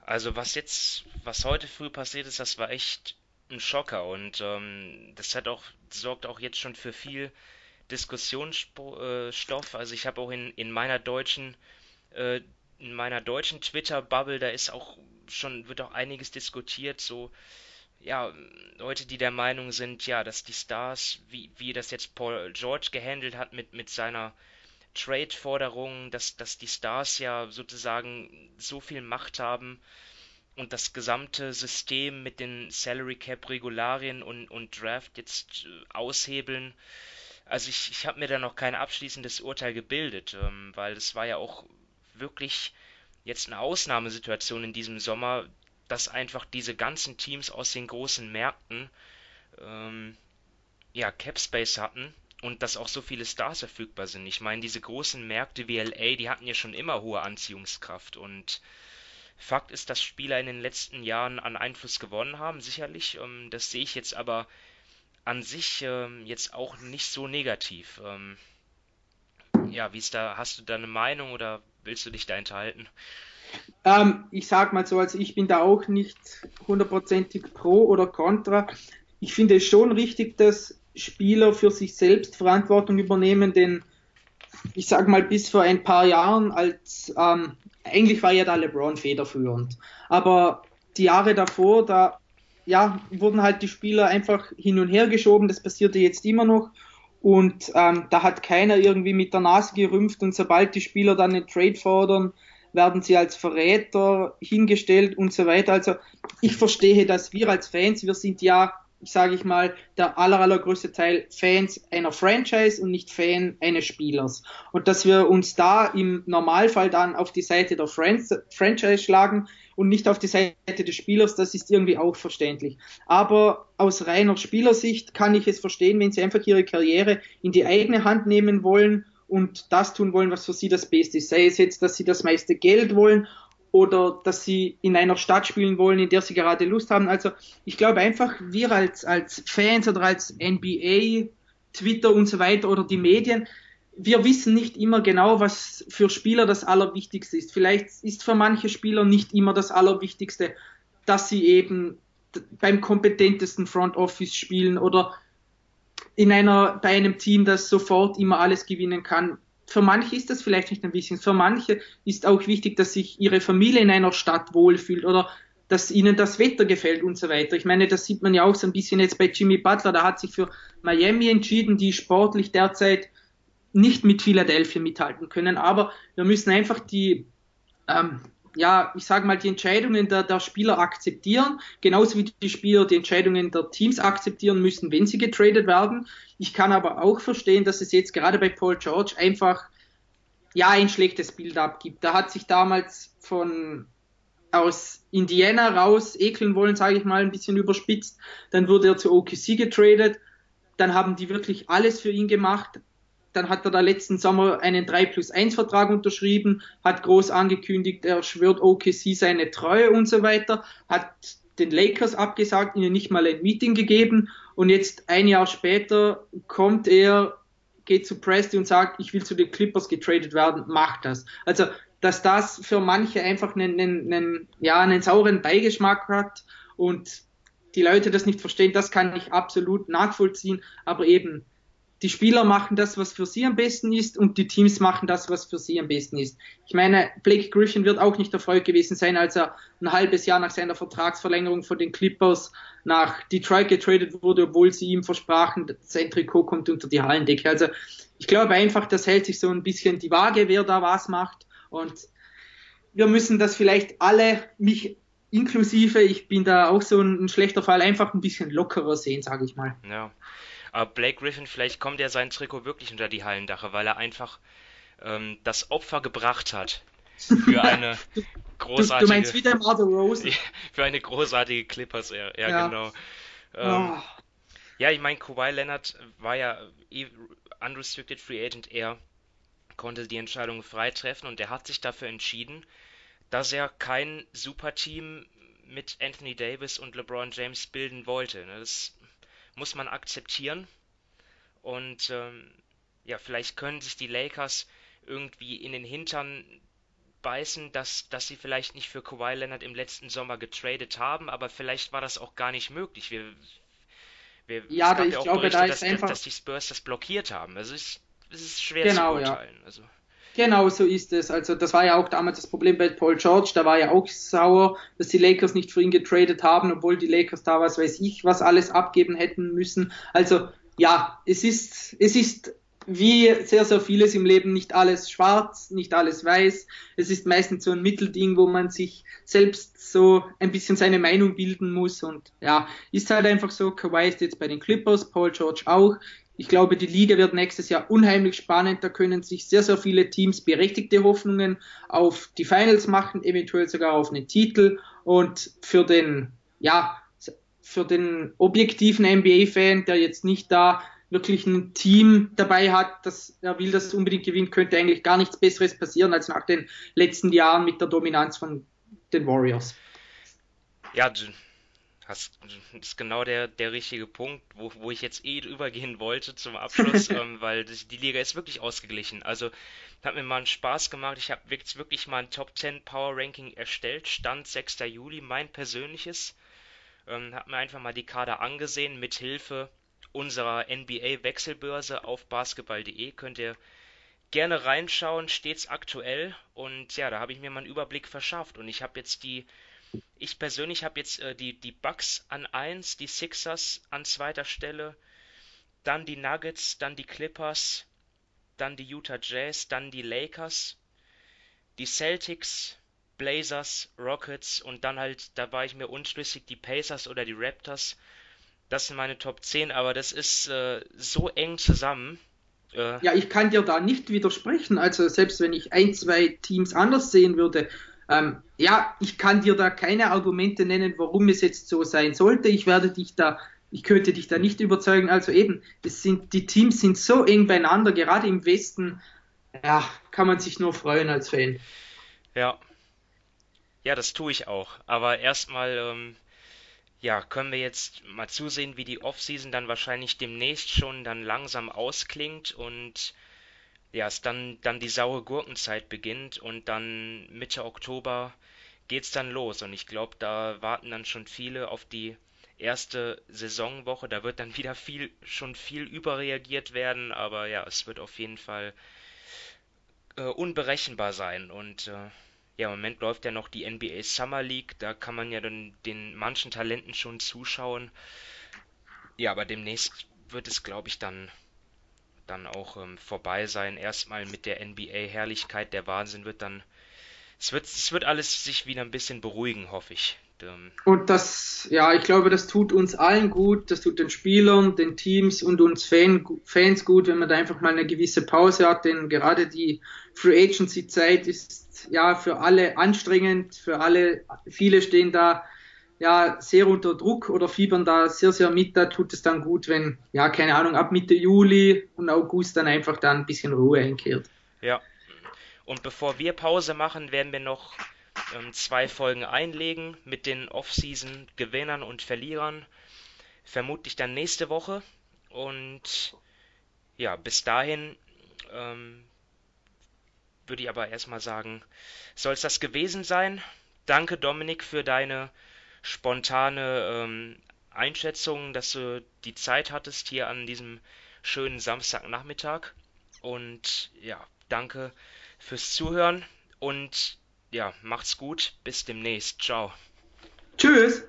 Also was jetzt, was heute früh passiert ist, das war echt ein Schocker und ähm, das hat auch sorgt auch jetzt schon für viel Diskussionsstoff. Also ich habe auch in, in meiner deutschen äh, in meiner deutschen Twitter-Bubble, da ist auch schon wird auch einiges diskutiert, so ja, Leute, die der Meinung sind, ja, dass die Stars, wie, wie das jetzt Paul George gehandelt hat mit, mit seiner Trade-Forderung, dass, dass die Stars ja sozusagen so viel Macht haben und das gesamte System mit den Salary Cap Regularien und, und Draft jetzt äh, aushebeln. Also ich, ich habe mir da noch kein abschließendes Urteil gebildet, ähm, weil es war ja auch wirklich jetzt eine Ausnahmesituation in diesem Sommer, dass einfach diese ganzen Teams aus den großen Märkten ähm, ja Cap Space hatten und dass auch so viele Stars verfügbar sind. Ich meine, diese großen Märkte wie LA, die hatten ja schon immer hohe Anziehungskraft und Fakt ist, dass Spieler in den letzten Jahren an Einfluss gewonnen haben, sicherlich. Ähm, das sehe ich jetzt aber an sich ähm, jetzt auch nicht so negativ. Ähm, ja, wie ist da, hast du da eine Meinung oder willst du dich da enthalten? Ähm, ich sag mal so, also ich bin da auch nicht hundertprozentig pro oder contra. Ich finde es schon richtig, dass Spieler für sich selbst Verantwortung übernehmen, denn ich sag mal, bis vor ein paar Jahren als ähm, eigentlich war ja da LeBron federführend. Aber die Jahre davor, da ja, wurden halt die Spieler einfach hin und her geschoben. Das passierte jetzt immer noch. Und ähm, da hat keiner irgendwie mit der Nase gerümpft. Und sobald die Spieler dann einen Trade fordern, werden sie als Verräter hingestellt und so weiter. Also ich verstehe dass Wir als Fans, wir sind ja sage ich mal, der aller, allergrößte Teil Fans einer Franchise und nicht Fan eines Spielers. Und dass wir uns da im Normalfall dann auf die Seite der Franchise schlagen und nicht auf die Seite des Spielers, das ist irgendwie auch verständlich. Aber aus reiner Spielersicht kann ich es verstehen, wenn sie einfach ihre Karriere in die eigene Hand nehmen wollen und das tun wollen, was für sie das Beste ist. Sei es jetzt, dass sie das meiste Geld wollen oder dass sie in einer Stadt spielen wollen, in der sie gerade Lust haben. Also ich glaube einfach, wir als, als Fans oder als NBA, Twitter und so weiter oder die Medien, wir wissen nicht immer genau, was für Spieler das Allerwichtigste ist. Vielleicht ist für manche Spieler nicht immer das Allerwichtigste, dass sie eben beim kompetentesten Front Office spielen oder in einer, bei einem Team, das sofort immer alles gewinnen kann für manche ist das vielleicht nicht ein bisschen. Für manche ist auch wichtig, dass sich ihre Familie in einer Stadt wohlfühlt oder dass ihnen das Wetter gefällt und so weiter. Ich meine, das sieht man ja auch so ein bisschen jetzt bei Jimmy Butler. Da hat sich für Miami entschieden, die sportlich derzeit nicht mit Philadelphia mithalten können. Aber wir müssen einfach die ähm, ja, ich sage mal, die Entscheidungen der, der Spieler akzeptieren, genauso wie die Spieler die Entscheidungen der Teams akzeptieren müssen, wenn sie getradet werden. Ich kann aber auch verstehen, dass es jetzt gerade bei Paul George einfach ja ein schlechtes Bild abgibt. Da hat sich damals von aus Indiana raus ekeln wollen, sage ich mal, ein bisschen überspitzt. Dann wurde er zu OKC getradet. Dann haben die wirklich alles für ihn gemacht, dann hat er da letzten Sommer einen 3 plus 1 Vertrag unterschrieben, hat groß angekündigt, er schwört OKC seine Treue und so weiter, hat den Lakers abgesagt, ihnen nicht mal ein Meeting gegeben und jetzt ein Jahr später kommt er, geht zu Presti und sagt, ich will zu den Clippers getradet werden, macht das. Also, dass das für manche einfach einen, einen, einen, ja, einen sauren Beigeschmack hat und die Leute das nicht verstehen, das kann ich absolut nachvollziehen, aber eben die Spieler machen das, was für sie am besten ist und die Teams machen das, was für sie am besten ist. Ich meine, Blake Griffin wird auch nicht erfreut gewesen sein, als er ein halbes Jahr nach seiner Vertragsverlängerung von den Clippers nach Detroit getradet wurde, obwohl sie ihm versprachen, sein Trikot kommt unter die Hallendecke. Also ich glaube einfach, das hält sich so ein bisschen die Waage, wer da was macht und wir müssen das vielleicht alle, mich inklusive, ich bin da auch so ein, schlechter Fall, einfach ein bisschen lockerer sehen, sage ich mal. Ja. Aber Blake Griffin, vielleicht kommt ja sein Trikot wirklich unter die Hallendache, weil er einfach ähm, das Opfer gebracht hat für eine großartige. Du, du meinst wieder Mother Rose? für eine großartige Clippers, ja, ja, ja. genau. Ähm, oh. Ja, ich meine, Kawhi Leonard war ja eh unrestricted free agent, er konnte die Entscheidung frei treffen und er hat sich dafür entschieden, dass er kein Superteam mit Anthony Davis und LeBron James bilden wollte. Ne? Das muss man akzeptieren. Und ähm, ja, vielleicht können sich die Lakers irgendwie in den Hintern beißen, dass, dass sie vielleicht nicht für Kawhi Leonard im letzten Sommer getradet haben, aber vielleicht war das auch gar nicht möglich. Wir, wir, ja, es gab ich ja auch glaube, Berichte, da dass, einfach... dass, die Spurs das blockiert haben. Also es, es ist schwer genau, zu beurteilen. Ja. Also. Genau so ist es. Also das war ja auch damals das Problem bei Paul George. Da war ja auch sauer, dass die Lakers nicht für ihn getradet haben, obwohl die Lakers da was weiß ich was alles abgeben hätten müssen. Also ja, es ist es ist wie sehr sehr vieles im Leben nicht alles schwarz, nicht alles weiß. Es ist meistens so ein Mittelding, wo man sich selbst so ein bisschen seine Meinung bilden muss und ja, ist halt einfach so. Kawhi ist jetzt bei den Clippers, Paul George auch ich glaube, die Liga wird nächstes Jahr unheimlich spannend. Da können sich sehr, sehr viele Teams berechtigte Hoffnungen auf die Finals machen, eventuell sogar auf einen Titel. Und für den, ja, für den objektiven NBA-Fan, der jetzt nicht da wirklich ein Team dabei hat, das er will, dass es unbedingt gewinnt, könnte eigentlich gar nichts Besseres passieren als nach den letzten Jahren mit der Dominanz von den Warriors. Ja, das ist genau der, der richtige Punkt, wo, wo ich jetzt eh drüber gehen wollte zum Abschluss, ähm, weil das, die Liga ist wirklich ausgeglichen. Also hat mir mal einen Spaß gemacht. Ich habe jetzt wirklich mal ein Top 10 Power Ranking erstellt, Stand 6. Juli, mein persönliches. Ähm, habe mir einfach mal die Kader angesehen mit Hilfe unserer NBA Wechselbörse auf basketball.de. Könnt ihr gerne reinschauen, stets aktuell. Und ja, da habe ich mir mal einen Überblick verschafft. Und ich habe jetzt die ich persönlich habe jetzt äh, die, die Bucks an 1, die Sixers an zweiter Stelle, dann die Nuggets, dann die Clippers, dann die Utah Jazz, dann die Lakers, die Celtics, Blazers, Rockets und dann halt, da war ich mir unschlüssig, die Pacers oder die Raptors. Das sind meine Top 10, aber das ist äh, so eng zusammen. Äh, ja, ich kann dir da nicht widersprechen. Also selbst wenn ich ein, zwei Teams anders sehen würde, ähm, ja, ich kann dir da keine Argumente nennen, warum es jetzt so sein sollte. Ich werde dich da, ich könnte dich da nicht überzeugen. Also eben, es sind, die Teams sind so eng beieinander, gerade im Westen, ja, kann man sich nur freuen als Fan. Ja. Ja, das tue ich auch. Aber erstmal, ähm, ja, können wir jetzt mal zusehen, wie die Offseason dann wahrscheinlich demnächst schon dann langsam ausklingt und ja, es dann, dann die saure Gurkenzeit beginnt und dann Mitte Oktober geht's dann los. Und ich glaube, da warten dann schon viele auf die erste Saisonwoche. Da wird dann wieder viel, schon viel überreagiert werden, aber ja, es wird auf jeden Fall äh, unberechenbar sein. Und äh, ja, im Moment läuft ja noch die NBA Summer League, da kann man ja dann den manchen Talenten schon zuschauen. Ja, aber demnächst wird es, glaube ich, dann dann auch ähm, vorbei sein. Erstmal mit der NBA-Herrlichkeit, der Wahnsinn wird dann. Es wird, es wird alles sich wieder ein bisschen beruhigen, hoffe ich. Ähm, und das, ja, ich glaube, das tut uns allen gut, das tut den Spielern, den Teams und uns Fan, Fans gut, wenn man da einfach mal eine gewisse Pause hat, denn gerade die Free Agency Zeit ist ja für alle anstrengend, für alle, viele stehen da ja sehr unter Druck oder fiebern da sehr, sehr mit. Da tut es dann gut, wenn, ja, keine Ahnung, ab Mitte Juli und August dann einfach da ein bisschen Ruhe einkehrt. Ja. Und bevor wir Pause machen, werden wir noch ähm, zwei Folgen einlegen mit den Off-Season-Gewinnern und Verlierern. Vermutlich dann nächste Woche. Und ja, bis dahin ähm, würde ich aber erstmal sagen, soll es das gewesen sein. Danke, Dominik, für deine spontane ähm, Einschätzung, dass du die Zeit hattest hier an diesem schönen Samstagnachmittag. Und ja, danke fürs Zuhören und ja, macht's gut. Bis demnächst. Ciao. Tschüss.